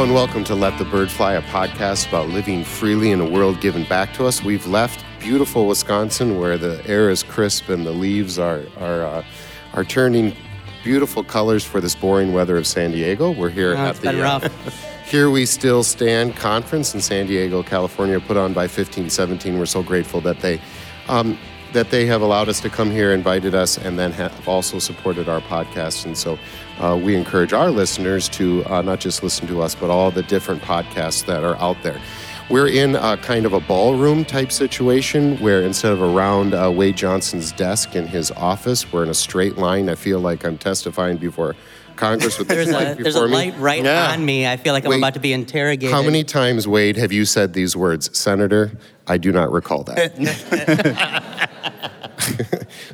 Hello and welcome to Let the Bird Fly, a podcast about living freely in a world given back to us. We've left beautiful Wisconsin where the air is crisp and the leaves are, are, uh, are turning beautiful colors for this boring weather of San Diego. We're here Oh, at the uh. Here We Still Stand conference in San Diego, California, put on by 1517. We're so grateful that they um, that they have allowed us to come here, invited us, and then have also supported our podcast. And so uh, we encourage our listeners to uh, not just listen to us, but all the different podcasts that are out there. We're in a kind of a ballroom type situation where instead of around uh, Wade Johnson's desk in his office, we're in a straight line. I feel like I'm testifying before Congress with There's this light a, there's a me. light right Yeah. on me. I feel like I'm Wait, about to be interrogated. How many times, Wade, have you said these words, Senator? I do not recall that.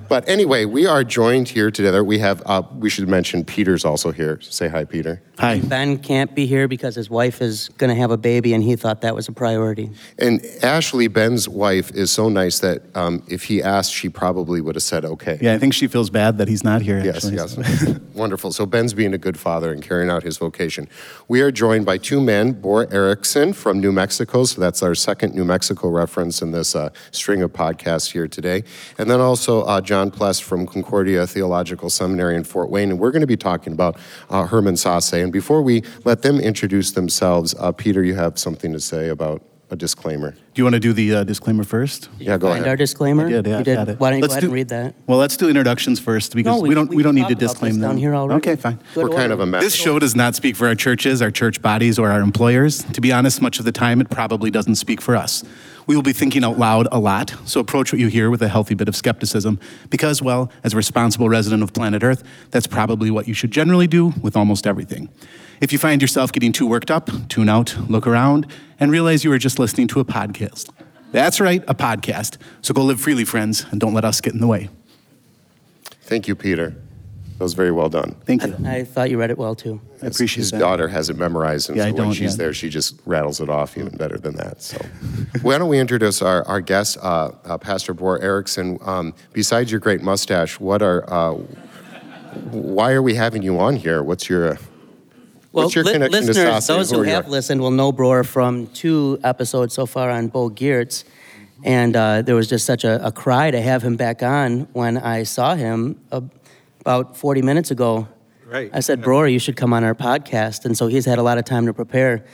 but anyway, we are joined here together. We have, uh, we should mention Peter's also here. Say hi, Peter. Hi. Ben can't be here because his wife is going to have a baby, and he thought that was a priority. And Ashley, Ben's wife, is so nice that um, if he asked, she probably would have said okay. Yeah, I think she feels bad that he's not here. Yes, actually, yes. so. Wonderful. So Ben's being a good father and carrying out his vocation. We are joined by two men, Bror Erickson from New Mexico. So that's our second New Mexico reference in this uh, string of podcasts here today. And then also uh, John Pless from Concordia Theological Seminary in Fort Wayne. And we're going to be talking about uh, Herman Sasse. And before we let them introduce themselves, uh, Peter, you have something to say about a disclaimer. Do you want to do the uh, disclaimer first? Yeah, go Find ahead. our disclaimer. I did, yeah, You got it. Why don't you Let's go ahead do- and read that? Well, let's do introductions first because No, we, don't we, don't need to talked about disclaim this them. down here already. Okay, fine. Good We're kind of a mess. This show does not speak for our churches, our church bodies, or our employers. To be honest, much of the time it probably doesn't speak for us. We will be thinking out loud a lot, so approach what you hear with a healthy bit of skepticism because, well, as a responsible resident of planet Earth, that's probably what you should generally do with almost everything. If you find yourself getting too worked up, tune out, look around, and realize you were just listening to a podcast. That's right, a podcast. So go live freely, friends, and don't let us get in the way. Thank you, Peter. That was very well done. Thank you. I thought you read it well too. I appreciate his that. daughter has it memorized, and Yeah, so I when don't, she's yeah. there, she just rattles it off even better than that. So, why don't we introduce our, our guest, uh, uh, Pastor Bror Erickson? Um, besides your great mustache, what are uh, why are we having you on here? What's your uh, Well, what's your li- connection to listeners, Sasse? those who are you- have listened will know Bror from two episodes so far on Bo Giertz. And uh, there was just such a, a cry to have him back on when I saw him uh, about 40 minutes ago. Right. I said, Bror, you should come on our podcast. And so he's had a lot of time to prepare.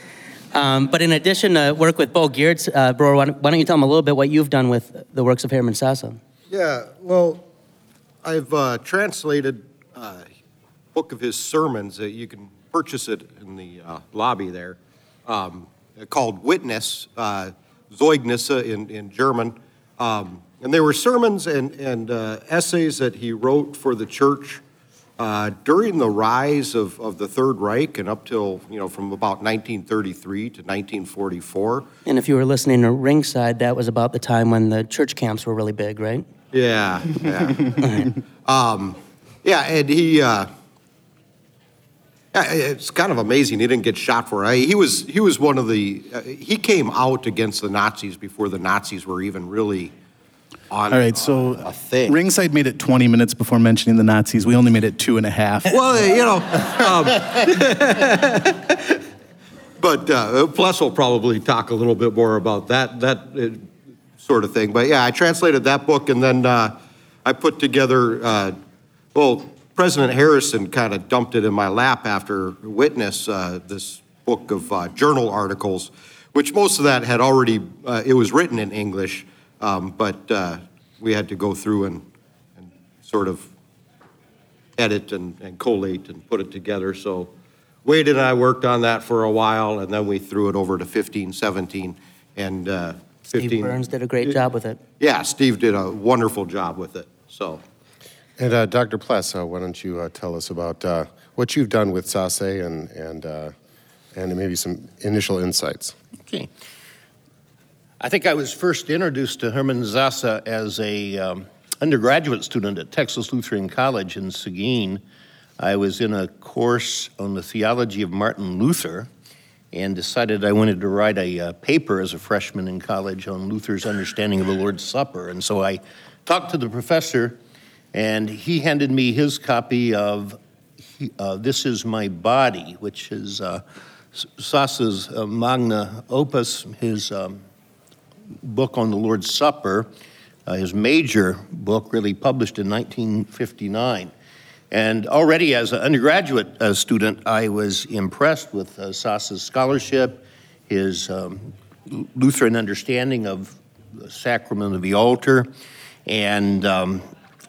Um, but in addition to work with Bo Giertz, uh, Bror, why don't, why don't you tell him a little bit what you've done with the works of Herman Sasse? Yeah, well, I've uh, translated a book of his sermons. Uh, you can purchase it in the uh, lobby there, um, called Witness, uh, Zeugnisse in, in German. Um, and they were sermons and, and uh, essays that he wrote for the church uh, during the rise of, of the Third Reich and up till, you know, from about 1933 to 1944. And if you were listening to Ringside, that was about the time when the church camps were really big, right? Yeah, yeah. um, yeah, and he, uh, it's kind of amazing he didn't get shot for it. He was, he was one of the, uh, he came out against the Nazis before the Nazis were even really on All right, so a thing. Ringside made it 20 minutes before mentioning the Nazis. We only made it two and a half. Well, you know, um, but uh, Pless will probably talk a little bit more about that that uh, sort of thing. But yeah, I translated that book, and then uh, I put together. Uh, well, President Harrison kind of dumped it in my lap after Witness, uh, this book of uh, journal articles, which most of that had already. Uh, it was written in English, um, but uh, we had to go through and, and sort of edit and, and collate and put it together. So Wade and I worked on that for a while, and then we threw it over to 15, 17, and uh, 15. Steve Burns did a great job with it. Yeah, Steve did a wonderful job with it. So, And uh, Dr. Pless, uh, why don't you uh, tell us about uh, what you've done with Sasse and and uh, and maybe some initial insights. Okay. I think I was first introduced to Herman Sasse as a um, undergraduate student at Texas Lutheran College in Seguin. I was in a course on the theology of Martin Luther and decided I wanted to write a uh, paper as a freshman in college on Luther's understanding of the Lord's Supper. And so I talked to the professor, and he handed me his copy of uh, This Is My Body, which is uh, uh, magna opus, his um, book on the Lord's Supper, uh, his major book, really published in 1959. And already as an undergraduate uh, student, I was impressed with uh, scholarship, his um, Lutheran understanding of the sacrament of the altar, and, um,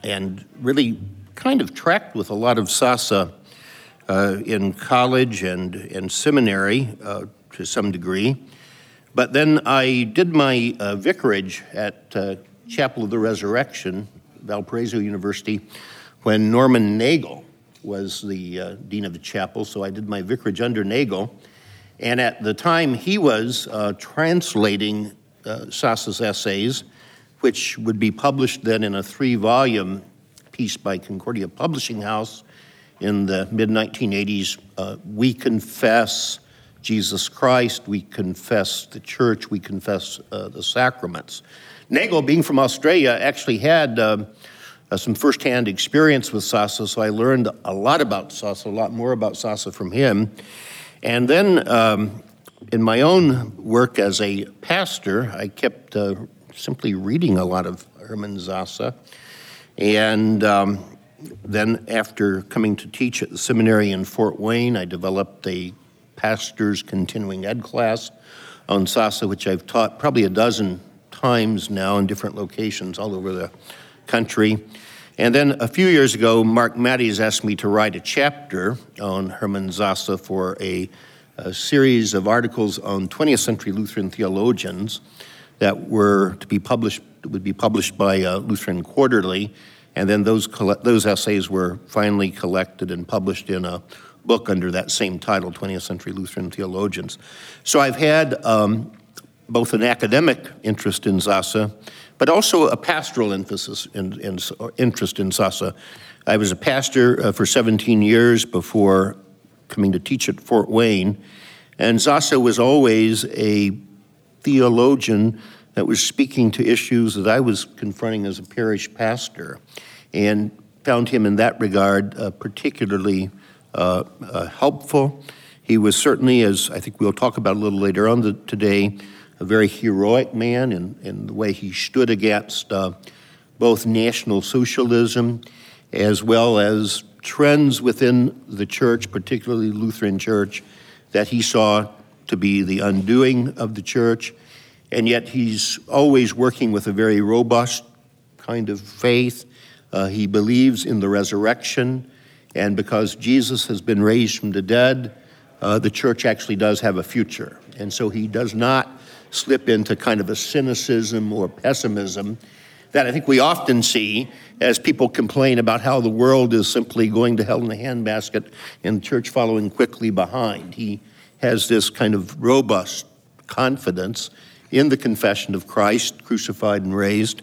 and really kind of tracked with a lot of Sasse uh, in college and, and seminary uh, to some degree. But then I did my uh, vicarage at uh, Chapel of the Resurrection, Valparaiso University, when Norman Nagel was the uh, dean of the chapel. So I did my vicarage under Nagel. And at the time, he was uh, translating uh, essays, which would be published then in a three volume piece by Concordia Publishing House in the mid 1980s. Uh, we confess Jesus Christ, we confess the church, we confess uh, the sacraments. Nagel, being from Australia, actually had um, uh, some firsthand experience with Sasse, so I learned a lot about Sasse, a lot more about Sasse from him. And then um, in my own work as a pastor, I kept uh, simply reading a lot of Herman Sasse. And um, then, after coming to teach at the seminary in Fort Wayne, I developed a pastor's continuing ed class on Sasse, which I've taught probably a dozen times now in different locations all over the country. And then a few years ago, Mark Mattes asked me to write a chapter on Herman Sasse for a, a, series of articles on 20th century Lutheran theologians that were to be published, would be published by uh, Lutheran Quarterly. And then those, those essays were finally collected and published in a book under that same title, 20th Century Lutheran Theologians. So I've had um, both an academic interest in Sasse, but also a pastoral emphasis in, in interest in Sasse. I was a pastor uh, for 17 years before coming to teach at Fort Wayne, and Sasse was always a theologian that was speaking to issues that I was confronting as a parish pastor, and found him in that regard uh, particularly uh, uh, helpful. He was certainly, as I think we'll talk about a little later on the, today, a very heroic man in, in the way he stood against uh, both National Socialism as well as trends within the church, particularly Lutheran Church, that he saw to be the undoing of the church. And yet he's always working with a very robust kind of faith. Uh, he believes in the resurrection. And because Jesus has been raised from the dead, uh, the church actually does have a future. And so he does not slip into kind of a cynicism or pessimism that I think we often see as people complain about how the world is simply going to hell in a handbasket and the church following quickly behind. He has this kind of robust confidence in the confession of Christ, crucified and raised.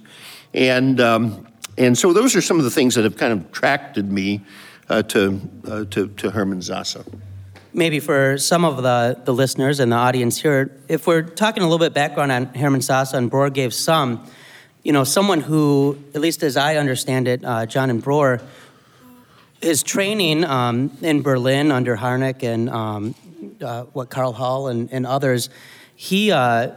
And, um, and so those are some of the things that have kind of attracted me uh, to, uh, to, to Herman Sasse. Maybe for some of the, the listeners and the audience here, if we're talking a little bit background on Herman Sasse, and Bror gave some, you know, someone who, at least as I understand it, uh, John and Bror, his training um, in Berlin under Harnack and um, uh, what Karl Holl and, and others, he uh,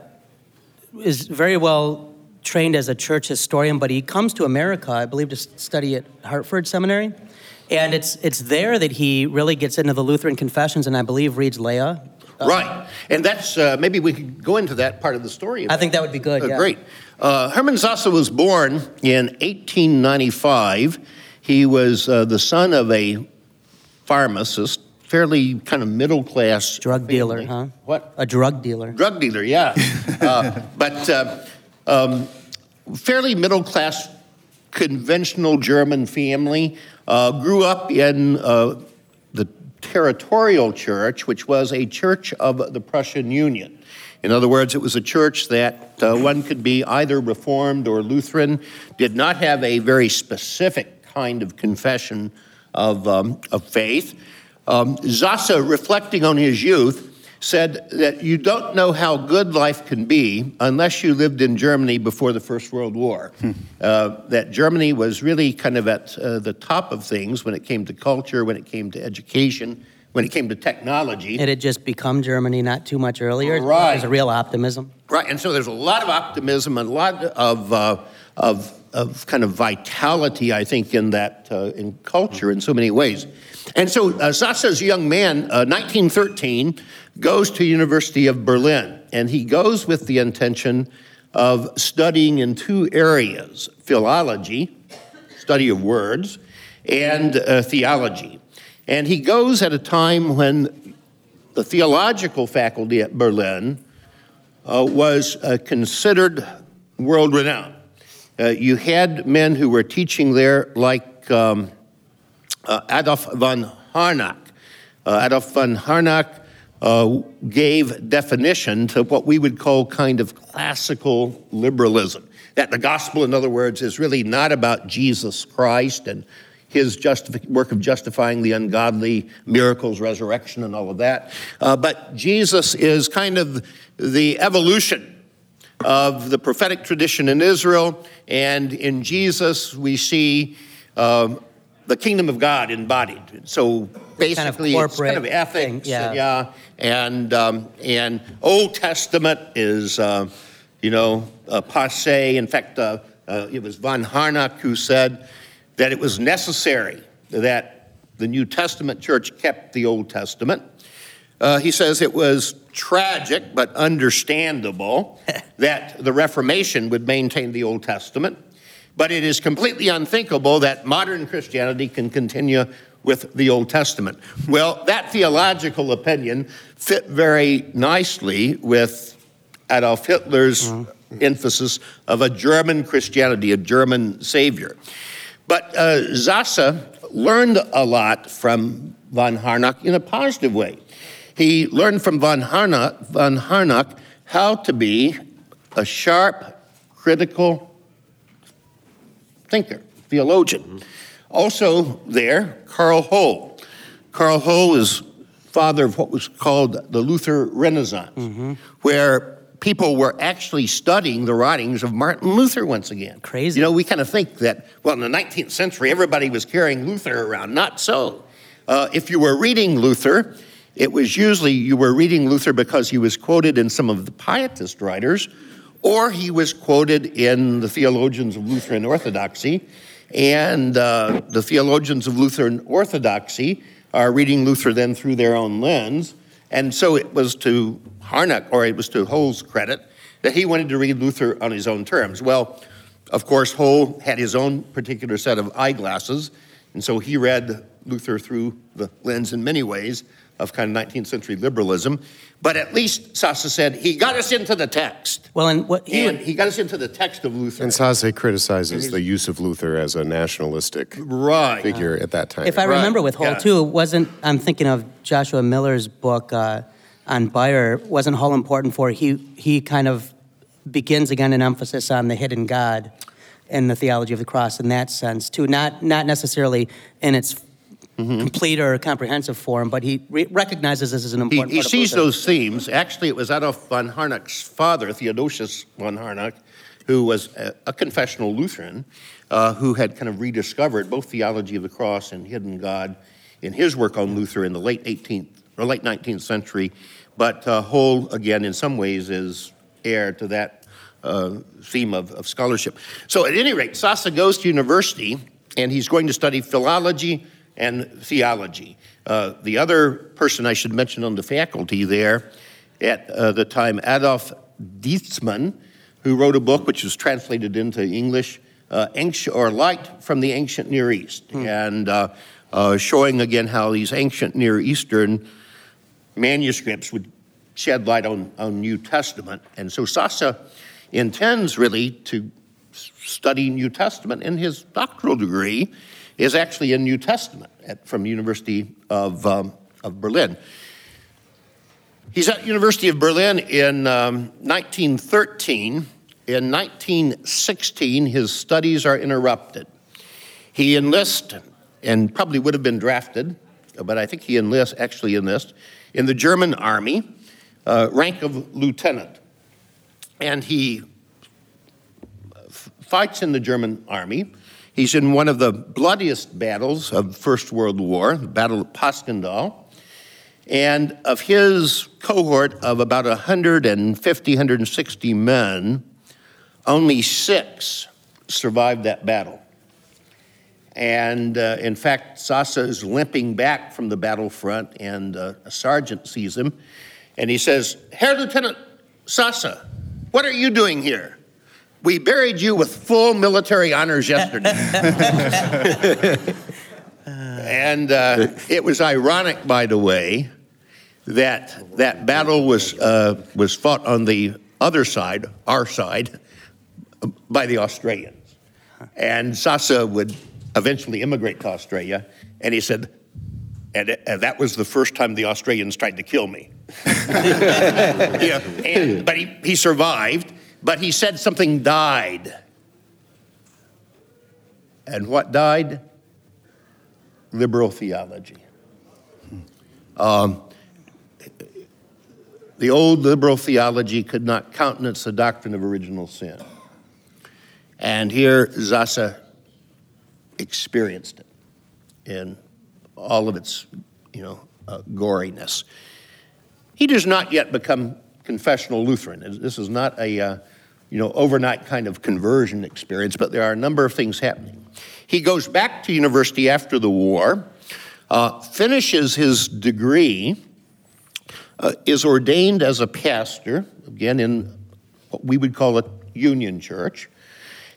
is very well trained as a church historian, but he comes to America, I believe, to study at Hartford Seminary. And it's, it's there that he really gets into the Lutheran confessions and I believe reads Löhe. Uh, right. And that's, uh, maybe we could go into that part of the story. I think that would be good. Uh, yeah. Great. Uh, Herman Sasse was born in 1895. He was uh, the son of a pharmacist, fairly kind of middle class. Drug family. dealer, huh? What? A drug dealer. Drug dealer, yeah. Uh, but um, fairly middle class, conventional German family. Uh, grew up in uh, the territorial church, which was a church of the Prussian Union. In other words, it was a church that uh, one could be either Reformed or Lutheran, did not have a very specific kind of confession of, um, of faith. Um, reflecting on his youth, said that you don't know how good life can be unless you lived in Germany before the First World War. Hmm. Uh, that Germany was really kind of at uh, the top of things when it came to culture, when it came to education, when it came to technology. It had just become Germany not too much earlier. Right. There's a real optimism. Right, and so there's a lot of optimism and a lot of, uh, of, of kind of vitality, I think, in that uh, in culture in so many ways. And so uh, Sasse's young man, uh, 1913, goes to University of Berlin, and he goes with the intention of studying in two areas: philology, study of words, and uh, theology. And he goes at a time when the theological faculty at Berlin uh, was uh, considered world renowned. Uh, you had men who were teaching there, like um, uh, Adolf von Harnack. Uh, Adolf von Harnack uh, gave definition to what we would call kind of classical liberalism. That the gospel, in other words, is really not about Jesus Christ and his work of justifying the ungodly, miracles, resurrection, and all of that. Uh, but Jesus is kind of the evolution of the prophetic tradition in Israel, and in Jesus we see um, the kingdom of God embodied. So basically, it's kind of ethics, thing, yeah. and, yeah, and um, and Old Testament is, uh, you know, uh, passe. In fact, uh, uh, it was von Harnack who said that it was necessary that the New Testament church kept the Old Testament. Uh, he says it was tragic but understandable that the Reformation would maintain the Old Testament, but it is completely unthinkable that modern Christianity can continue with the Old Testament. Well, that theological opinion fit very nicely with Adolf Hitler's emphasis of a German Christianity, a German Savior. But uh, Sasse learned a lot from von Harnack in a positive way. He learned from von Harnack, von Harnack how to be a sharp, critical thinker, theologian. Also, there, Karl Holl. Karl Holl is father of what was called the Luther Renaissance, where people were actually studying the writings of Martin Luther once again. Crazy. You know, we kind of think that, well, in the 19th century, everybody was carrying Luther around. Not so. Uh, if you were reading Luther, it was usually you were reading Luther because he was quoted in some of the pietist writers, or he was quoted in the theologians of Lutheran Orthodoxy. And uh, the theologians of Lutheran Orthodoxy are reading Luther then through their own lens. And so it was to Harnack, or it was to Holl's credit, that he wanted to read Luther on his own terms. Well, of course, Holl had his own particular set of eyeglasses, and so he read Luther through the lens in many ways of kind of 19th century liberalism. But at least Sasse said he got us into the text. Well, and what he And he got us into the text of Luther. And Sasse criticizes the use of Luther as a nationalistic right. figure at that time. If I Right, remember with Holl yeah. too, it wasn't I'm thinking of Joshua Miller's book uh, on Bayer. Wasn't Holl important for he he kind of begins again an emphasis on the hidden God and the theology of the cross in that sense too. Not not necessarily in its Mm-hmm. complete or comprehensive form, but he re- recognizes this as an important. he part sees those themes. Actually, it was Adolf von Harnack's father, Theodosius von Harnack, who was a, a confessional Lutheran, uh, who had kind of rediscovered both theology of the cross and hidden God in his work on Luther in the late 18th or late 19th century. But uh, Holl, again, in some ways, is heir to that uh, theme of, of scholarship. So, at any rate, Sasse goes to university and he's going to study philology and theology. Uh, the other person I should mention on the faculty there at uh, the time, Adolf Deissmann, who wrote a book which was translated into English, uh, ancient, or Light from the Ancient Near East, and uh, uh, showing again how these ancient Near Eastern manuscripts would shed light on, on New Testament. And so Sasse intends really to study New Testament, in his doctoral degree is actually in New Testament at, from University of, um, of Berlin. He's at University of Berlin in um, 1913. In 1916, his studies are interrupted. He enlists, and probably would have been drafted, but I think he enlists, actually enlists, in the German army, uh, rank of lieutenant. And he f- fights in the German army. He's in one of the bloodiest battles of the First World War, the Battle of Passchendaele. And of his cohort of about 150, 160 men, only six survived that battle. And uh, in fact, Sasse is limping back from the battlefront, and uh, a sergeant sees him, and he says, Herr Lieutenant Sasse, what are you doing here? We buried you with full military honors yesterday. and uh, it was ironic, by the way, that that battle was, uh, was fought on the other side, our side, by the Australians. And Sasse would eventually immigrate to Australia, and he said, and, and that was the first time the Australians tried to kill me. yeah, and, but he, he survived, but he said something died. And what died? Liberal theology. Um, the old liberal theology could not countenance the doctrine of original sin. And here Sasse experienced it in all of its, you know, uh, goriness. He does not yet become confessional Lutheran. This is not a, uh, you know, overnight kind of conversion experience, but there are a number of things happening. He goes back to university after the war, uh, finishes his degree, uh, is ordained as a pastor, again in what we would call a union church,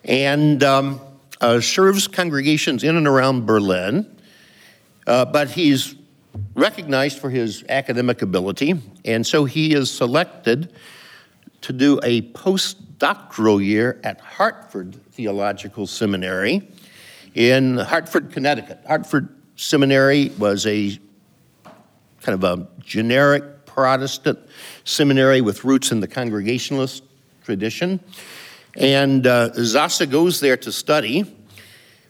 and um, uh, serves congregations in and around Berlin, uh, but he's recognized for his academic ability, and so he is selected to do a postdoctoral year at Hartford Theological Seminary in Hartford, Connecticut. Hartford Seminary was a kind of a generic Protestant seminary with roots in the Congregationalist tradition. And uh, Sasse goes there to study.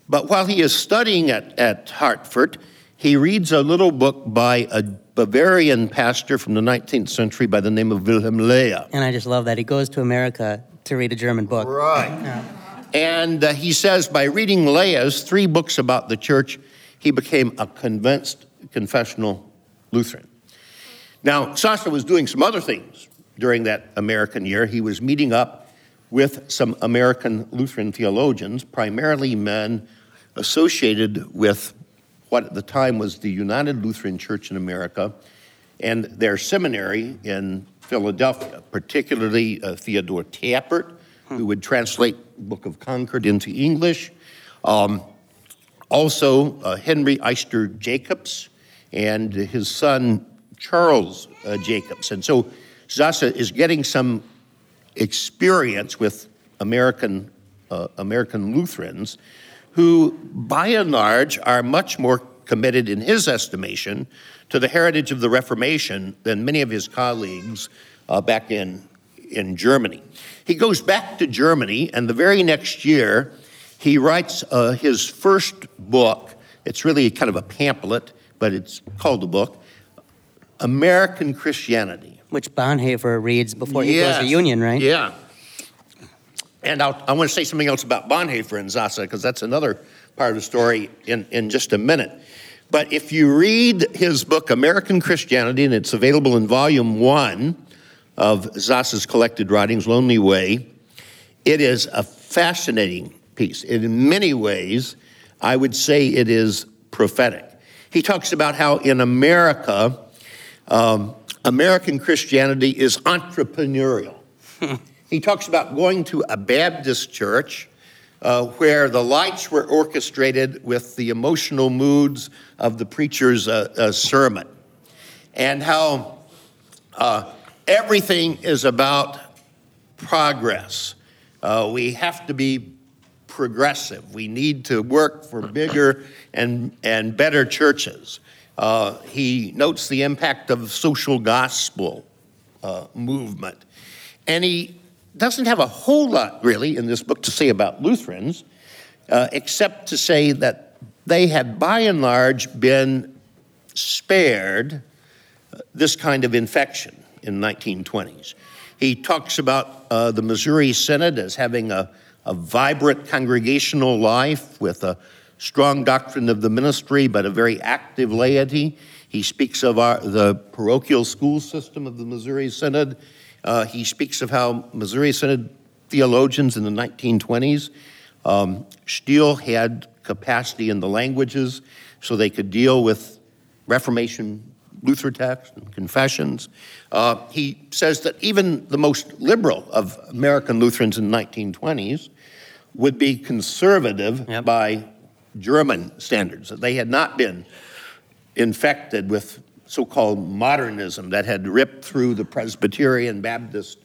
But while he is studying at, at Hartford, he reads a little book by a Bavarian pastor from the 19th century by the name of Wilhelm Löhe. And I just love that. He goes to America to read a German book. Right. Yeah. And uh, he says by reading Löhe's three books about the church, he became a convinced confessional Lutheran. Now, Sasse was doing some other things during that American year. He was meeting up with some American Lutheran theologians, primarily men associated with what at the time was the United Lutheran Church in America and their seminary in Philadelphia, particularly uh, Theodore Tappert, who would translate Book of Concord into English. Um, also, uh, Henry Eyster Jacobs and his son Charles uh, Jacobs. And so Sasse is getting some experience with American, uh, American Lutherans who, by and large, are much more committed, in his estimation, to the heritage of the Reformation than many of his colleagues uh, back in, in Germany. He goes back to Germany, and the very next year, he writes uh, his first book. It's really kind of a pamphlet, but it's called a book American Christianity which Bonhoeffer reads before he yes. goes to Union, right? Yeah. And I'll, i want to say something else about Bonhoeffer and Sasse, because that's another part of the story in, in just a minute. But if you read his book, American Christianity, and it's available in volume one of Sasse's collected writings, Lonely Way, it is a fascinating piece. In many ways, I would say it is prophetic. He talks about how in America, um, American Christianity is entrepreneurial. he talks about going to a Baptist church uh, where the lights were orchestrated with the emotional moods of the preacher's uh, uh, sermon, and how uh, everything is about progress. Uh, we have to be progressive. We need to work for bigger and, and better churches. Uh, he notes the impact of social gospel uh, movement. And he doesn't have a whole lot, really, in this book to say about Lutherans, uh, except to say that they had, by and large, been spared uh, this kind of infection in 1920s. He talks about uh, the Missouri Synod as having a, a vibrant congregational life with a strong doctrine of the ministry, but a very active laity. He speaks of our, the parochial school system of the Missouri Synod. Uh, he speaks of how Missouri Synod theologians in the 1920s um, still had capacity in the languages so they could deal with Reformation Luther texts and confessions. Uh, he says that even the most liberal of American Lutherans in the 1920s would be conservative Yep. by German standards, that they had not been infected with so called modernism that had ripped through the Presbyterian, Baptist,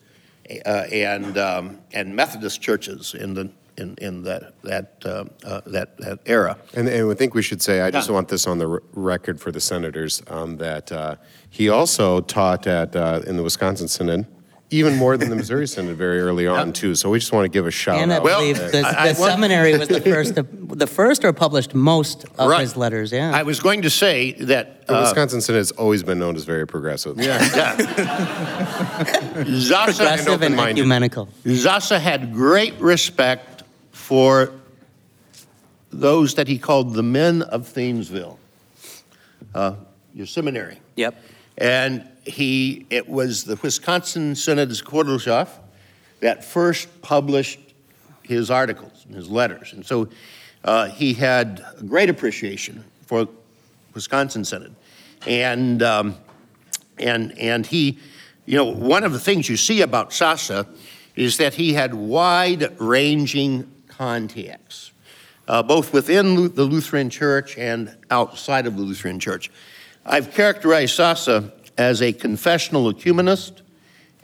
uh, and, um, and Methodist churches in, the, in, in that, that, uh, uh, that, that era. And, and I think we should say, I just Yeah. want this on the r- record for the senators, um, that uh, he also taught at, uh, in the Wisconsin Synod, even more than the Missouri Synod very early on, too. So we just want to give a shout And I out. Well, believe the, I- I the want- seminary was the first, to, the first or published most of Right. his letters. Yeah. I was going to say that. the uh, Wisconsin Synod has always been known as very progressive. yeah. yeah. Sasse, Progressive and open-minded. ecumenical. Sasse had great respect for those that he called the men of Thiensville, uh, your seminary. Yep. And he, it was the Wisconsin Synod's Quartalschrift that first published his articles and his letters. And so uh, he had a great appreciation for Wisconsin Synod. And, um, and, and he, you know, one of the things you see about Sasse is that he had wide ranging contacts, uh, both within the Lutheran Church and outside of the Lutheran Church. I've characterized Sasse as a confessional ecumenist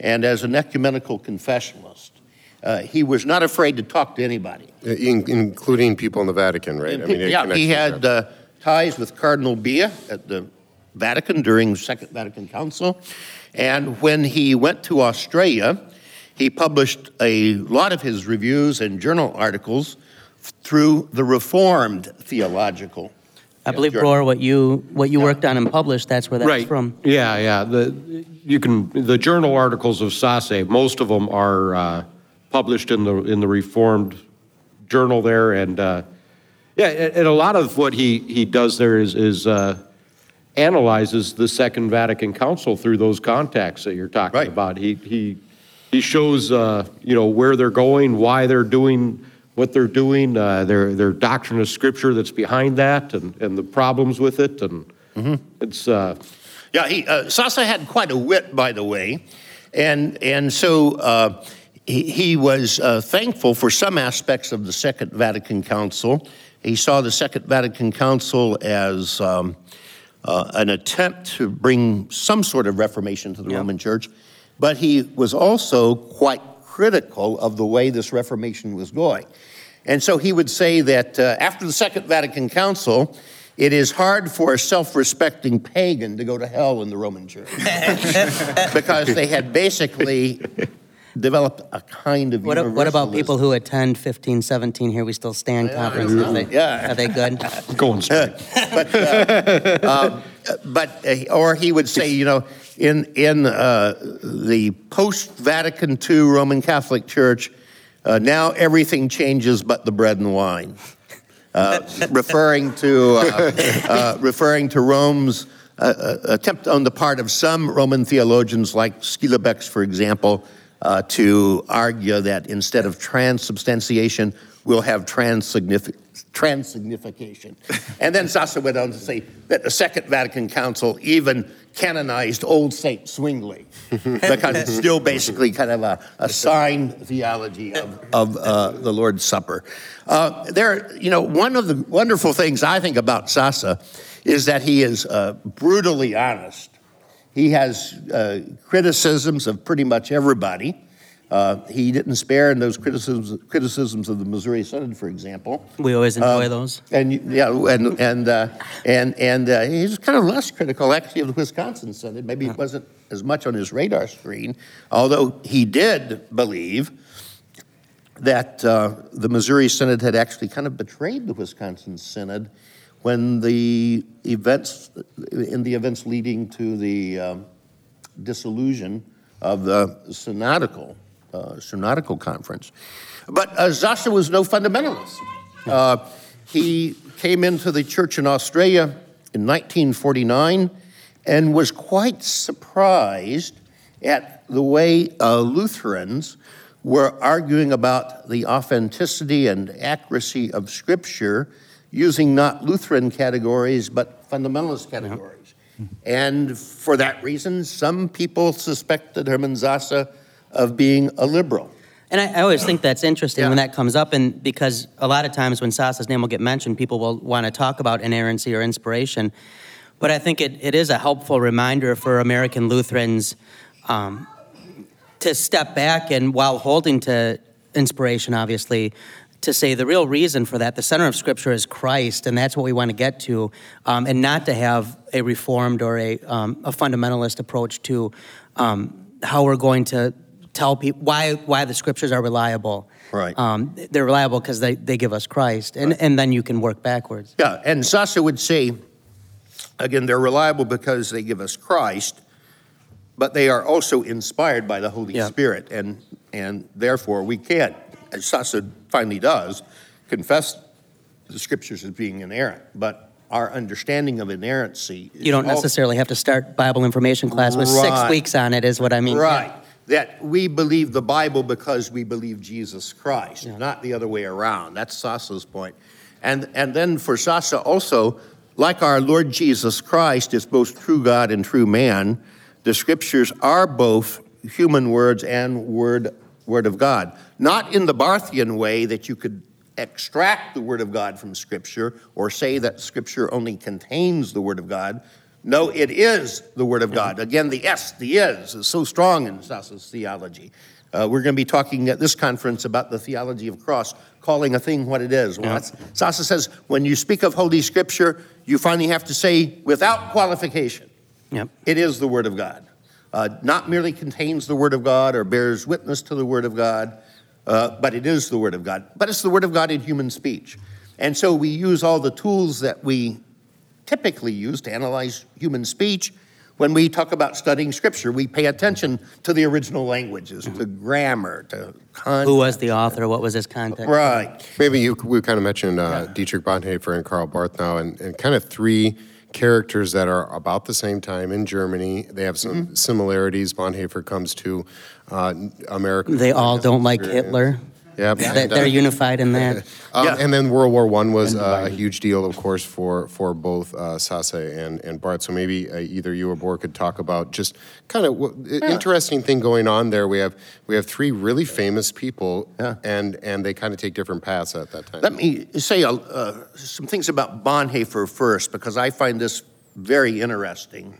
and as an ecumenical confessionalist. Uh, he was not afraid to talk to anybody. Uh, in- including people in the Vatican, right? it yeah, he had uh, ties with Cardinal Bea at the Vatican during the Second Vatican Council. And when he went to Australia, he published a lot of his reviews and journal articles through the Reformed Theological. I believe, Journal. Bror, what you what you worked on and published, that's where that's right. from. Yeah, yeah. The you can the journal articles of Sasse. Most of them are uh, published in the in the Reformed journal there, and uh, yeah, and, and a lot of what he he does there is is uh, analyzes the Second Vatican Council through those contacts that you're talking Right. about. He he he shows uh, you know where they're going, why they're doing what they're doing, uh, their their doctrine of Scripture that's behind that, and and the problems with it, and it's. Uh, Yeah, he, uh, Sasse had quite a wit, by the way, and and so uh, he, he was uh, thankful for some aspects of the Second Vatican Council. He saw the Second Vatican Council as um, uh, an attempt to bring some sort of reformation to the Roman Church, but he was also quite critical of the way this reformation was going. And so he would say that uh, after the Second Vatican Council, it is hard for a self respecting pagan to go to hell in the Roman Church because they had basically developed a kind of What, what about people who attend 1517 Here We Still Stand conferences? Are they, Yeah. are they good? Going straight. but, uh, um, but uh, or he would say, you know, in in uh, the post Vatican II Roman Catholic Church, uh, now everything changes but the bread and wine, uh, referring to uh, uh, referring to Rome's. Uh, attempt on the part of some Roman theologians, like Schillebeeckx, for example, uh, to argue that instead of transubstantiation, we'll have transignific- transignification. and then Sasse went on to say that the Second Vatican Council even canonized Old Saint Zwingli because it's still basically kind of a, a sign theology of, of uh, the Lord's Supper. Uh, there, you know, one of the wonderful things I think about Sasse is that he is uh, brutally honest. He has uh, criticisms of pretty much everybody. Uh, he didn't spare in those criticisms, criticisms of the Missouri Synod, for example. We always enjoy Um, those. And yeah, and and uh, and and uh, he's kind of less critical actually of the Wisconsin Synod. Maybe it wasn't as much on his radar screen, although he did believe that uh, the Missouri Synod had actually kind of betrayed the Wisconsin Synod when the events in the events leading to the um, dissolution of the synodical uh, synodical conference. But uh, Sasse was no fundamentalist. Uh, he came into the church in Australia in 1949 and was quite surprised at the way uh, Lutherans were arguing about the authenticity and accuracy of Scripture using not Lutheran categories but fundamentalist categories. And for that reason, some people suspected Herman Sasse of being a liberal. And I, I always think that's interesting when that comes up, and because a lot of times when Sasse's name will get mentioned, people will want to talk about inerrancy or inspiration. But I think it, it is a helpful reminder for American Lutherans um, to step back and, while holding to inspiration, obviously, to say the real reason for that, the center of Scripture is Christ, and that's what we want to get to, um, and not to have a reformed or a, um, a fundamentalist approach to um, how we're going to tell people why why the Scriptures are reliable. Right. Um, they're reliable because they, they give us Christ, and, and then you can work backwards. Yeah, and Sasse would say, again, they're reliable because they give us Christ, but they are also inspired by the Holy Yeah. Spirit, and and therefore we can't, as Sasse finally does, confess the Scriptures as being inerrant, but our understanding of inerrancy. You don't necessarily have to start Bible information class with six weeks on it, is what I mean. Right. That we believe the Bible because we believe Jesus Christ, not the other way around. That's Sasse's point. And, and then for Sasse also, like our Lord Jesus Christ is both true God and true man, the scriptures are both human words and word, word of God. Not in the Barthian way that you could extract the word of God from scripture or say that scripture only contains the word of God. No, it is the Word of God. Again, the S, the is, is so strong in Sasse's theology. Uh, we're going to be talking at this conference about the theology of cross, calling a thing what it is. Well, Sasse says when you speak of Holy Scripture, you finally have to say without qualification, Yep. it is the Word of God. Uh, not merely contains the Word of God or bears witness to the Word of God, uh, but it is the Word of God. But it's the Word of God in human speech. And so we use all the tools that we typically use to analyze human speech. When we talk about studying Scripture, we pay attention to the original languages, to grammar, to context. Who was the author? What was his context? Right. Maybe you, we kind of mentioned uh, Dietrich Bonhoeffer and Karl Barth now, and, and kind of three characters that are about the same time in Germany. They have some Mm-hmm. similarities. Bonhoeffer comes to uh, America. They all don't like Hitler. Yep. That and, uh, they're unified in that. Um, Yeah. And then World War One was uh, a huge deal, of course, for for both uh, Sasse and and Barth. So maybe uh, either you or Bror could talk about just kind of what, interesting thing going on there. We have we have three really famous people, Yeah. and and they kind of take different paths at that time. Let me say uh, uh, some things about Bonhoeffer first, because I find this very interesting,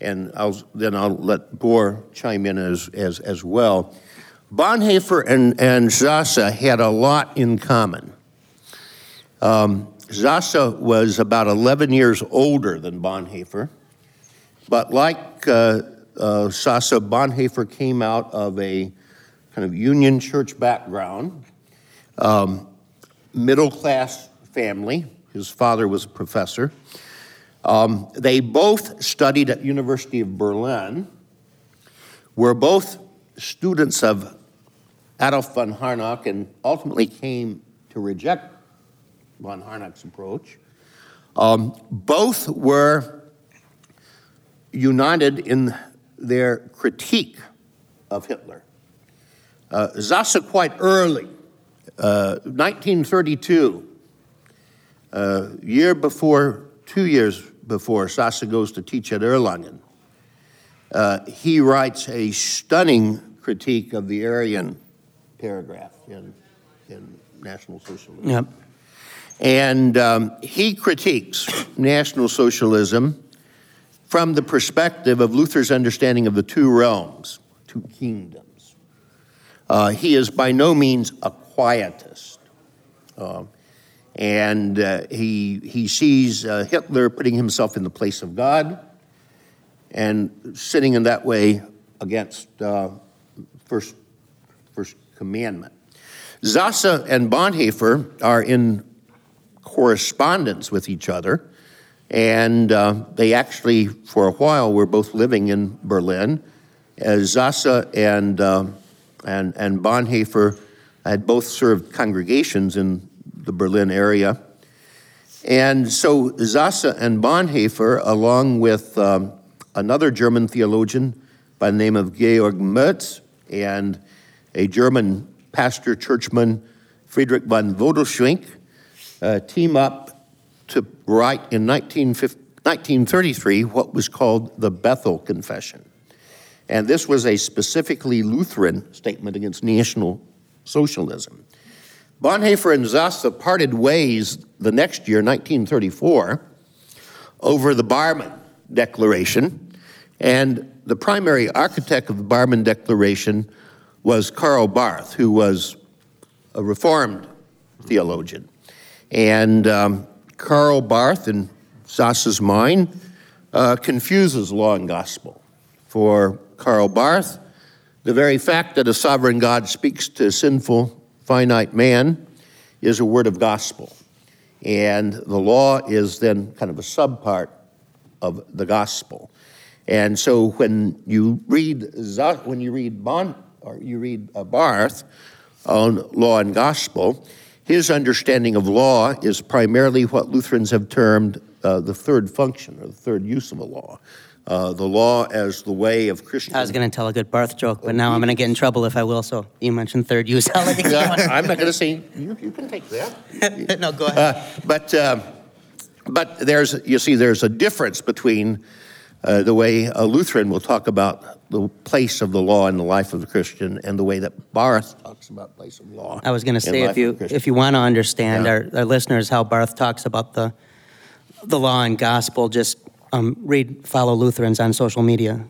and I'll, then I'll let Bror chime in as, as, as well. Bonhoeffer and, and Sasse had a lot in common. Um, Sasse was about 11 years older than Bonhoeffer, but like uh, uh, Sasse, Bonhoeffer came out of a kind of Union Church background middle class family. His father was a professor. Um, they both studied at University of Berlin. Were both students of Adolf von Harnack and ultimately came to reject von Harnack's approach. Um, both were united in their critique of Hitler. Uh, Sasse quite early 1932, uh, year before, two years before Sasse goes to teach at Erlangen, uh, he writes a stunning critique of the Aryan paragraph in, in National Socialism. Yep. And um, he critiques National Socialism from the perspective of Luther's understanding of the two realms, two kingdoms. Uh, he is by no means a quietist. Uh, and uh, he, he sees uh, Hitler putting himself in the place of God and sitting in that way against uh, first, first commandment. Sasse and Bonhoeffer are in correspondence with each other, and uh, they actually, for a while, were both living in Berlin. As Sasse and, uh, and, and Bonhoeffer had both served congregations in the Berlin area. And so Sasse and Bonhoeffer, along with um, another German theologian by the name of Georg Merz and a German pastor churchman, Friedrich von Bodelschwingh, uh, team up to write in 1933 what was called the Bethel Confession. And this was a specifically Lutheran statement against National Socialism. Bonhoeffer and Sasse parted ways the next year, 1934, over the Barmen Declaration. And the primary architect of the Barmen Declaration was Karl Barth, who was a Reformed theologian. And um, Karl Barth, in Sasse's mind, uh, confuses law and gospel. For Karl Barth, the very fact that a sovereign God speaks to sinful, finite man is a word of gospel. And the law is then kind of a subpart of the gospel. And so when you read when you read Bon, or you read uh, Barth on law and gospel, his understanding of law is primarily what Lutherans have termed uh, the third function or the third use of a law. Uh, the law as the way of Christian. I was going to tell a good Barth joke, but now I'm going to get in trouble if I will. So you mentioned third use. I'll let you yeah, I'm not going to say you, you, can take that. no, go ahead. Uh, but um, but there's you see there's a difference between uh, the way a Lutheran will talk about the place of the law in the life of the Christian and the way that Barth talks about place of law. I was going to say if you if you want to understand yeah. our, our, listeners how Barth talks about the the law and gospel, just um, read follow Lutherans on social media.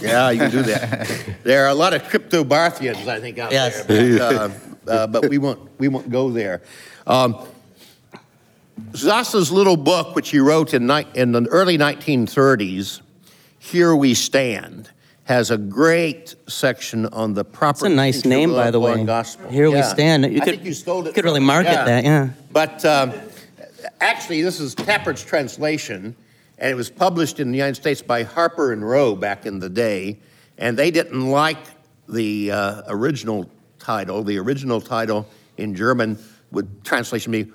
Yeah, you can do that. there are a lot of crypto Barthians, I think, out yes. there, but, uh, uh, but we won't we won't go there. Um, Sasse's little book, which he wrote in, ni- in the early 1930s, Here We Stand, has a great section on the proper. It's a nice name, by the way. Gospel. Here yeah. we stand. You I could, you stole it. Could really market yeah. that, yeah. But um, actually, this is Tappert's translation, and it was published in the United States by Harper and Row back in the day, and they didn't like the uh, original title. The original title in German would translation be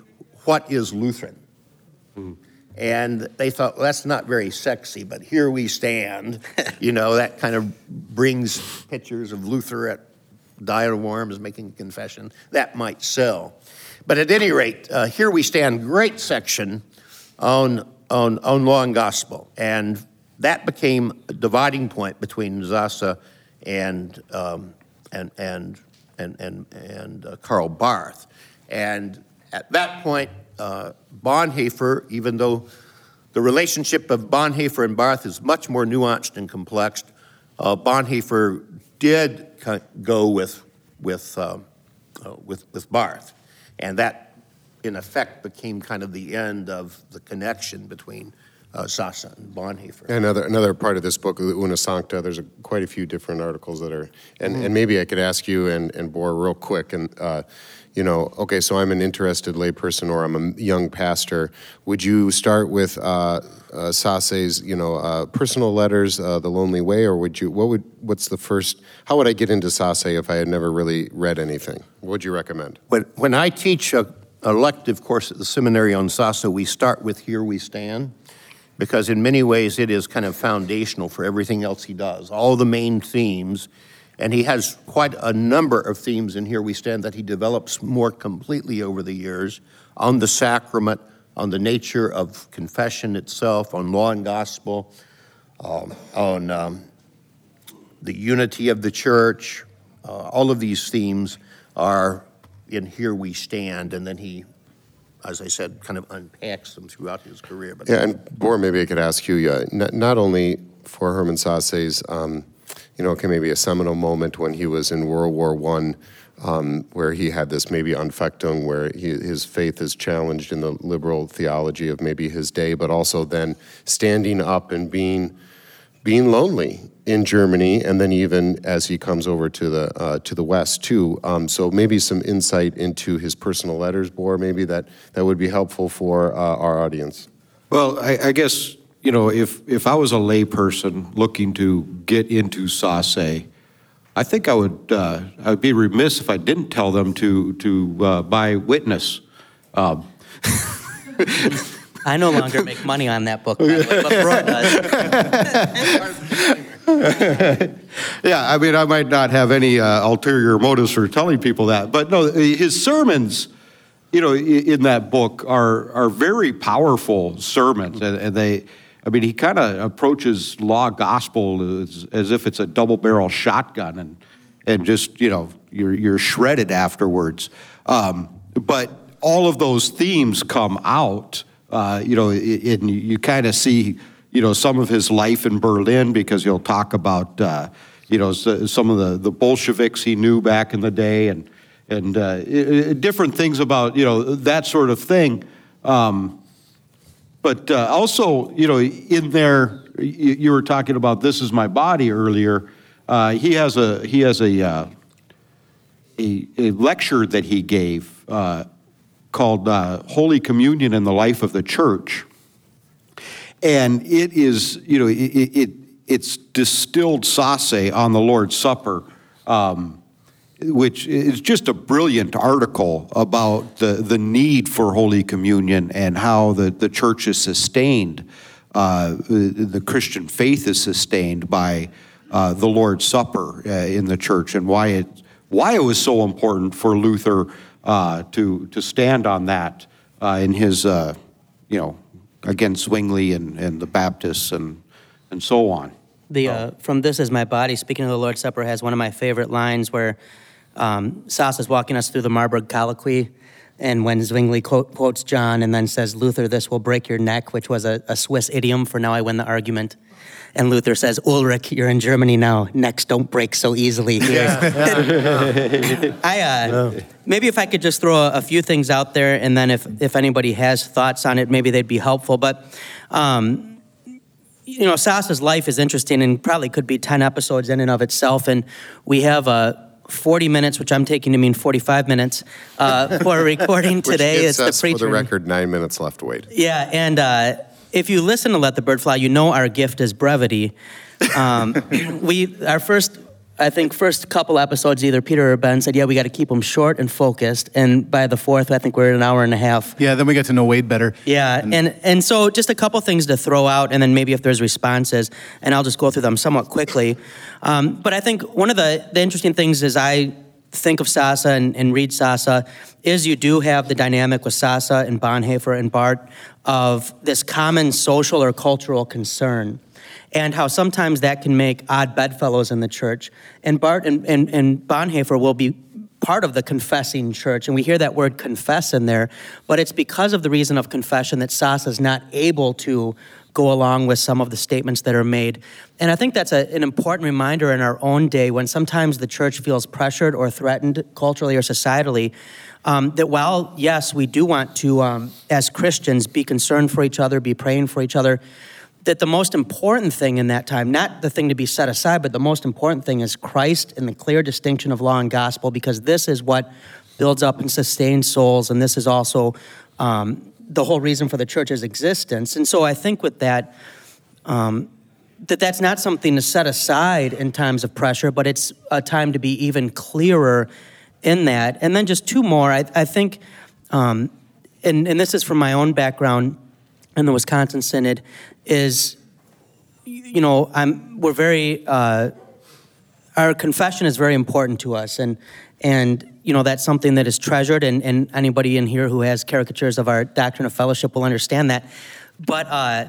what is Lutheran? Mm. And they thought, well, that's not very sexy, but here we stand. you know, that kind of brings pictures of Luther at Diet of Worms making a confession. That might sell. But at any rate, uh, here we stand, great section on, on, on law and gospel. And that became a dividing point between Sasse and, um, and, and, and, and, and uh, Karl Barth. And at that point, uh, Bonhoeffer, even though the relationship of Bonhoeffer and Barth is much more nuanced and complex, uh, Bonhoeffer did go with, with, uh, uh, with, with Barth. And that, in effect, became kind of the end of the connection between uh, Sasse and Bonhoeffer. Another another part of this book, the Una Sancta, there's a, quite a few different articles that are, and, mm. and maybe I could ask you and, and Bror real quick, and uh, you know, okay, so I'm an interested layperson or I'm a young pastor. Would you start with uh, uh, Sasse's, you know, uh, personal letters, uh, The Lonely Way, or would you, what would, what's the first, how would I get into Sasse if I had never really read anything? What would you recommend? When, when I teach a elective course at the seminary on Sasse, we start with Here We Stand because in many ways it is kind of foundational for everything else he does. All the main themes, and he has quite a number of themes in Here We Stand that he develops more completely over the years on the sacrament, on the nature of confession itself, on law and gospel, um, on um, the unity of the church. Uh, all of these themes are in Here We Stand, and then he as I said, kind of unpacks them throughout his career. But yeah, and Bror, maybe I could ask you, uh, not, not, only for Hermann Sasse's, um, you know, okay, maybe a seminal moment when he was in World War One, um, where he had this maybe Anfechtung, where he, his faith is challenged in the liberal theology of maybe his day, but also then standing up and being being lonely in Germany, and then even as he comes over to the uh, to the West too. Um, so maybe some insight into his personal letters, Bror, maybe that that would be helpful for uh, our audience. Well, I, I, guess you know if if I was a layperson looking to get into Sasse, I think I would uh, I would be remiss if I didn't tell them to to uh, buy Witness. Um, I no longer make money on that book, way, but Brooke does. Yeah, I mean, I might not have any uh, ulterior motives for telling people that, but no, his sermons, you know, in that book are are very powerful sermons, and, and they, I mean, he kind of approaches law gospel as, as if it's a double barrel shotgun, and and just you know, you're you're shredded afterwards. Um, but all of those themes come out, uh, you know, and you, kind of see you know, some of his life in Berlin because he'll talk about, uh, you know, some of the, the Bolsheviks he knew back in the day and, and uh, different things about, you know, that sort of thing. Um, but uh, also, you know, in there, you, you were talking about "This Is My Body" earlier. Uh, he has a he has a, uh, a a lecture that he gave uh, called uh, "Holy Communion in the Life of the Church," and it is you know it, it it's distilled Sasse on the Lord's Supper. Um, which is just a brilliant article about the, the need for Holy Communion and how the, the church is sustained, uh, the, Christian faith is sustained by uh, the Lord's Supper uh, in the church and why it, why it was so important for Luther uh, to, to stand on that uh, in his, uh, you know, against Zwingli and, and the Baptists and, and so on. The uh, from this is my body. Speaking of the Lord's Supper, has one of my favorite lines where um, Sasse is walking us through the Marburg Colloquy, and when Zwingli quote, quotes John and then says, "Luther, this will break your neck," which was a, a Swiss idiom for "Now I win the argument." And Luther says, Ulrich, you're in Germany now. Necks don't break so easily here. I, uh, maybe if I could just throw a, a few things out there, and then if, if anybody has thoughts on it, maybe they'd be helpful. But um, you know, Sasse's life is interesting and probably could be 10 episodes in and of itself. And we have uh, 40 minutes, which I'm taking to mean 45 minutes, uh, for recording today. it's the us, for preacher. the record, nine minutes left to wait. Yeah, and uh, if you listen to Let the Bird Fly, you know our gift is brevity. Um, we, our first, I think, first couple episodes, either Peter or Ben said, yeah, we got to keep them short and focused. And by the fourth, I think we're at an hour and a half. Yeah, then we get to know Wade better. Yeah, and and so just a couple things to throw out, and then maybe if there's responses, and I'll just go through them somewhat quickly. Um, but I think one of the, the interesting things is I think of Sasse and, and read Sasse is you do have the dynamic with Sasse and Bonhoeffer and Barth of this common social or cultural concern. And how sometimes that can make odd bedfellows in the church. And Barth and, and, and Bonhoeffer will be part of the confessing church. And we hear that word confess in there, but it's because of the reason of confession that Sasse is not able to go along with some of the statements that are made. And I think that's a, an important reminder in our own day when sometimes the church feels pressured or threatened culturally or societally. Um, that while, yes, we do want to, um, as Christians, be concerned for each other, be praying for each other, that the most important thing in that time, not the thing to be set aside, but the most important thing is Christ and the clear distinction of law and gospel, because this is what builds up and sustains souls, and this is also um, the whole reason for the church's existence. And so I think with that, um, that that's not something to set aside in times of pressure, but it's a time to be even clearer in that. And then just two more. I, I think, um, and, and this is from my own background in the Wisconsin Synod, is, you know, I'm, we're very, uh, our confession is very important to us. And, and you know, that's something that is treasured, and, and anybody in here who has caricatures of our doctrine of fellowship will understand that. But uh,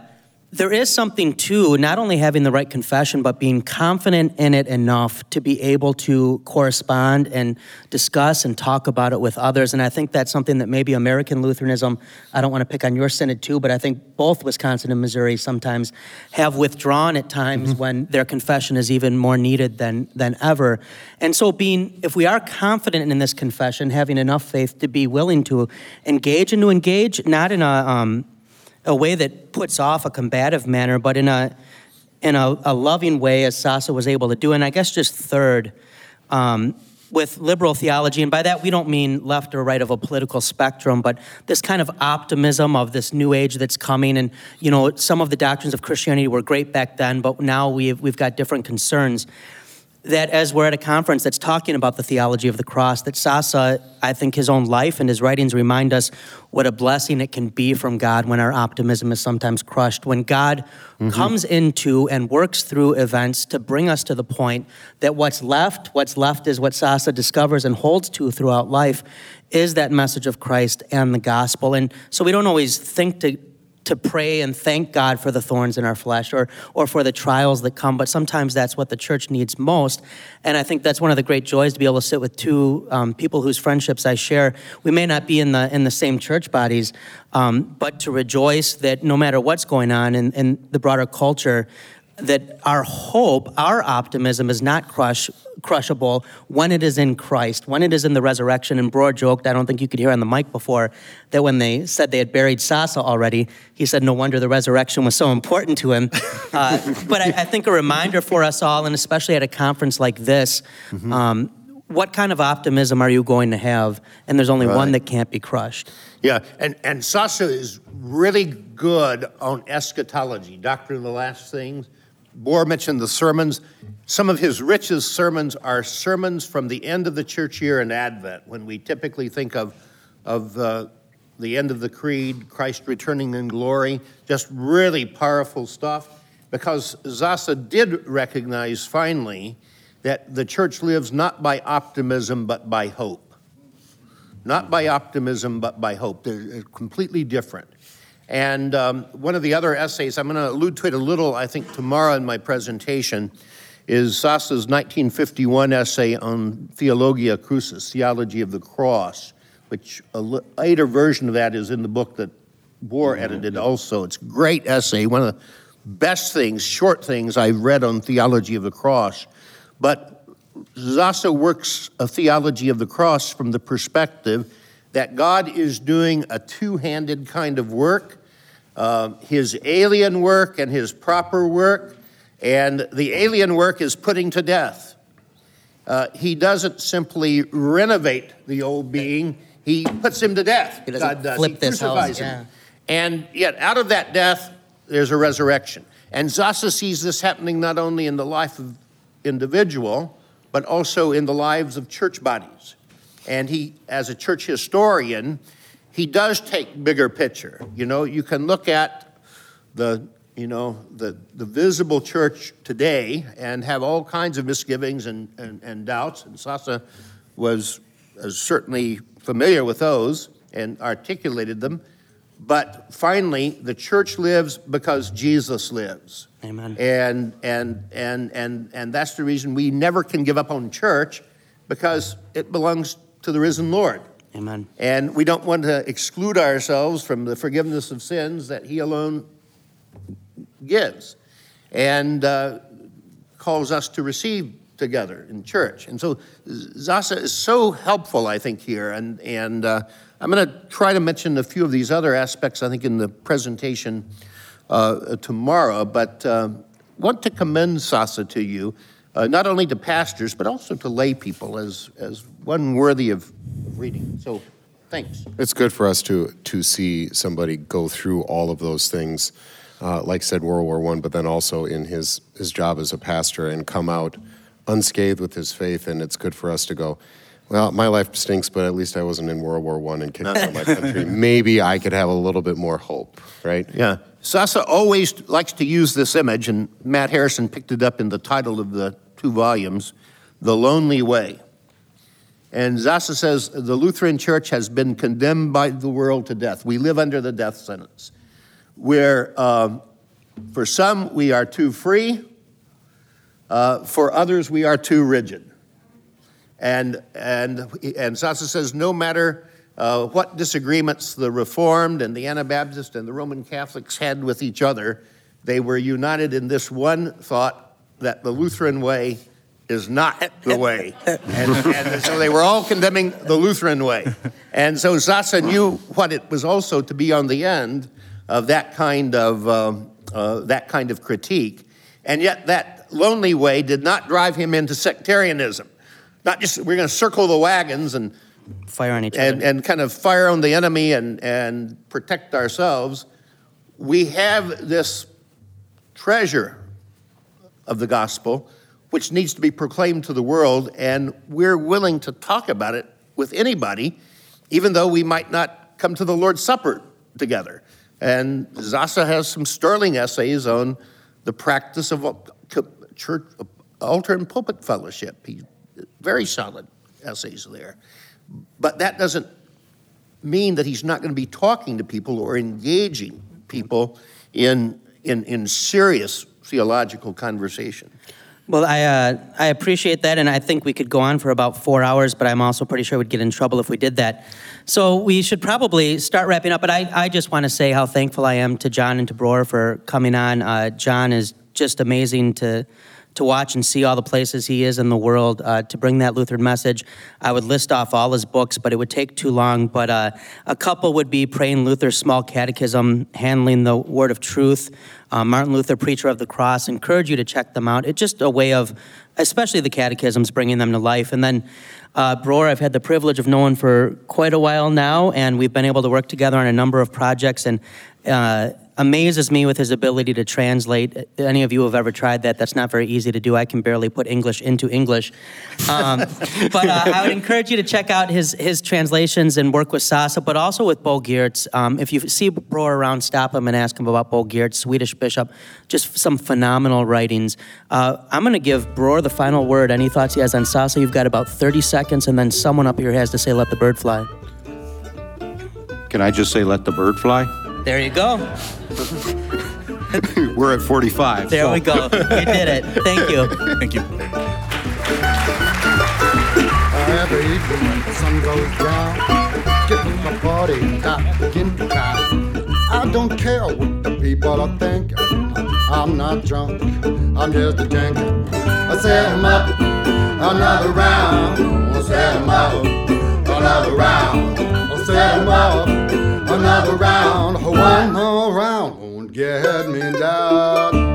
there is something to not only having the right confession, but being confident in it enough to be able to correspond and discuss and talk about it with others. And I think that's something that maybe American Lutheranism, I don't want to pick on your synod too, but I think both Wisconsin and Missouri sometimes have withdrawn at times when their confession is even more needed than, than ever. And so, being, if we are confident in this confession, having enough faith to be willing to engage and to engage, not in a, um, a way that puts off a combative manner, but in a in a, a loving way, as Sasse was able to do. And I guess just third, um, with liberal theology, and by that we don't mean left or right of a political spectrum, but this kind of optimism of this new age that's coming. And you know, some of the doctrines of Christianity were great back then, but now we've we've got different concerns. That as we're at a conference that's talking about the theology of the cross, that Sasse, I think his own life and his writings remind us what a blessing it can be from God when our optimism is sometimes crushed. When God mm-hmm. comes into and works through events to bring us to the point that what's left, what's left is what Sasse discovers and holds to throughout life, is that message of Christ and the gospel. And so we don't always think to to pray and thank God for the thorns in our flesh or, or for the trials that come, but sometimes that's what the church needs most. And I think that's one of the great joys to be able to sit with two um, people whose friendships I share. We may not be in the, in the same church bodies, um, but to rejoice that no matter what's going on in, in the broader culture, that our hope, our optimism is not crush, crushable when it is in Christ, when it is in the resurrection. And Bror joked, I don't think you could hear on the mic before, that when they said they had buried Sasse already, he said, no wonder the resurrection was so important to him. Uh, but I, I, think a reminder for us all, and especially at a conference like this, mm-hmm. um, what kind of optimism are you going to have? And there's only right. one that can't be crushed. Yeah, and, and Sasse is really good on eschatology, doctrine of the last things. Bror mentioned the sermons. Some of his richest sermons are sermons from the end of the church year and Advent, when we typically think of, of uh, the end of the creed, Christ returning in glory, just really powerful stuff. Because Sasse did recognize finally that the church lives not by optimism but by hope. Not by optimism but by hope. They're completely different. And um, one of the other essays, I'm going to allude to it a little, I think, tomorrow in my presentation, is Sasse's 1951 essay on Theologia Crucis, Theology of the Cross, which a later version of that is in the book that Bror edited also. It's a great essay, one of the best things, short things I've read on theology of the cross. But Sasse works a theology of the cross from the perspective that God is doing a two handed kind of work uh, his alien work and his proper work. And the alien work is putting to death. Uh, he doesn't simply renovate the old being, he puts him to death. He doesn't God does. flip he this house. Yeah. And yet, out of that death, there's a resurrection. And Sasse sees this happening not only in the life of individual, but also in the lives of church bodies. And he, as a church historian, he does take bigger picture. You know, you can look at the you know the, the visible church today and have all kinds of misgivings and, and, and doubts. And Sasse was, was certainly familiar with those and articulated them. But finally the church lives because jesus lives. Amen. And and and and and that's the reason we never can give up on church because it belongs to the risen lord Amen. And we don't want to exclude ourselves from the forgiveness of sins that He alone gives and uh, calls us to receive together in church. And so Sasse is so helpful, I think, here. And, and uh, I'm going to try to mention a few of these other aspects, I think, in the presentation uh, tomorrow. But uh, want to commend Sasse to you uh, not only to pastors, but also to lay people as, as one worthy of reading. So thanks. It's good for us to, to see somebody go through all of those things, uh, like said World War One, but then also in his, his job as a pastor and come out unscathed with his faith. And it's good for us to go, well, my life stinks, but at least I wasn't in World War One and kicked out of my country. Maybe I could have a little bit more hope, right? Yeah. Sasse always likes to use this image, and Matt Harrison picked it up in the title of the two volumes, The Lonely Way. And Sasse says the Lutheran Church has been condemned by the world to death. We live under the death sentence, where uh, for some we are too free, uh, for others we are too rigid. And, and, and Sasse says no matter uh, what disagreements the Reformed and the Anabaptist and the Roman Catholics had with each other, they were united in this one thought that the Lutheran way is not the way. and, and, so they were all condemning the Lutheran way. And so Sasse knew what it was also to be on the end of that kind of, uh, uh, that kind of critique. And yet that lonely way did not drive him into sectarianism. Not just, we're going to circle the wagons and fire on each and, other. And kind of fire on the enemy and, and protect ourselves. We have this treasure of the gospel which needs to be proclaimed to the world, and we're willing to talk about it with anybody, even though we might not come to the Lord's Supper together. And Sasse has some sterling essays on the practice of church, uh, altar and pulpit fellowship. He, very solid essays there. But that doesn't mean that he's not going to be talking to people or engaging people in, in, in serious theological conversation. Well, I, uh, I appreciate that, and I think we could go on for about four hours, but I'm also pretty sure we'd get in trouble if we did that. So we should probably start wrapping up, but I, I just want to say how thankful I am to John and to Bror for coming on. Uh, John is just amazing to to watch and see all the places he is in the world uh, to bring that Lutheran message. I would list off all his books, but it would take too long. But uh, a couple would be Praying Luther's Small Catechism, Handling the Word of Truth, uh, Martin Luther, Preacher of the Cross. Encourage you to check them out. It's just a way of, especially the catechisms, bringing them to life. And then uh, I've had the privilege of knowing for quite a while now, and we've been able to work together on a number of projects. And uh, amazes me with his ability to translate. Any of you have ever tried that? That's not very easy to do. I can barely put English into English. Um, but uh, I would encourage you to check out his his translations and work with Sasse, but also with Bo Giertz. Um, if you see Bror around, stop him and ask him about Bo Giertz, Swedish bishop. Just some phenomenal writings. Uh, I'm going to give Bror the final word. Any thoughts he has on Sasse? You've got about 30 seconds, and then someone up here has to say, "Let the bird fly." Can I just say, "Let the bird fly"? There you go. We're at 45. There so. we go. You did it. Thank you. Thank you. Every evening when the sun goes down, getting my party, got begin to I don't care what the people are thinking. I'm not drunk, I'm just a drinking. I set him up another round. I set him up another round. I set him up another round, one more round. Won't get me down.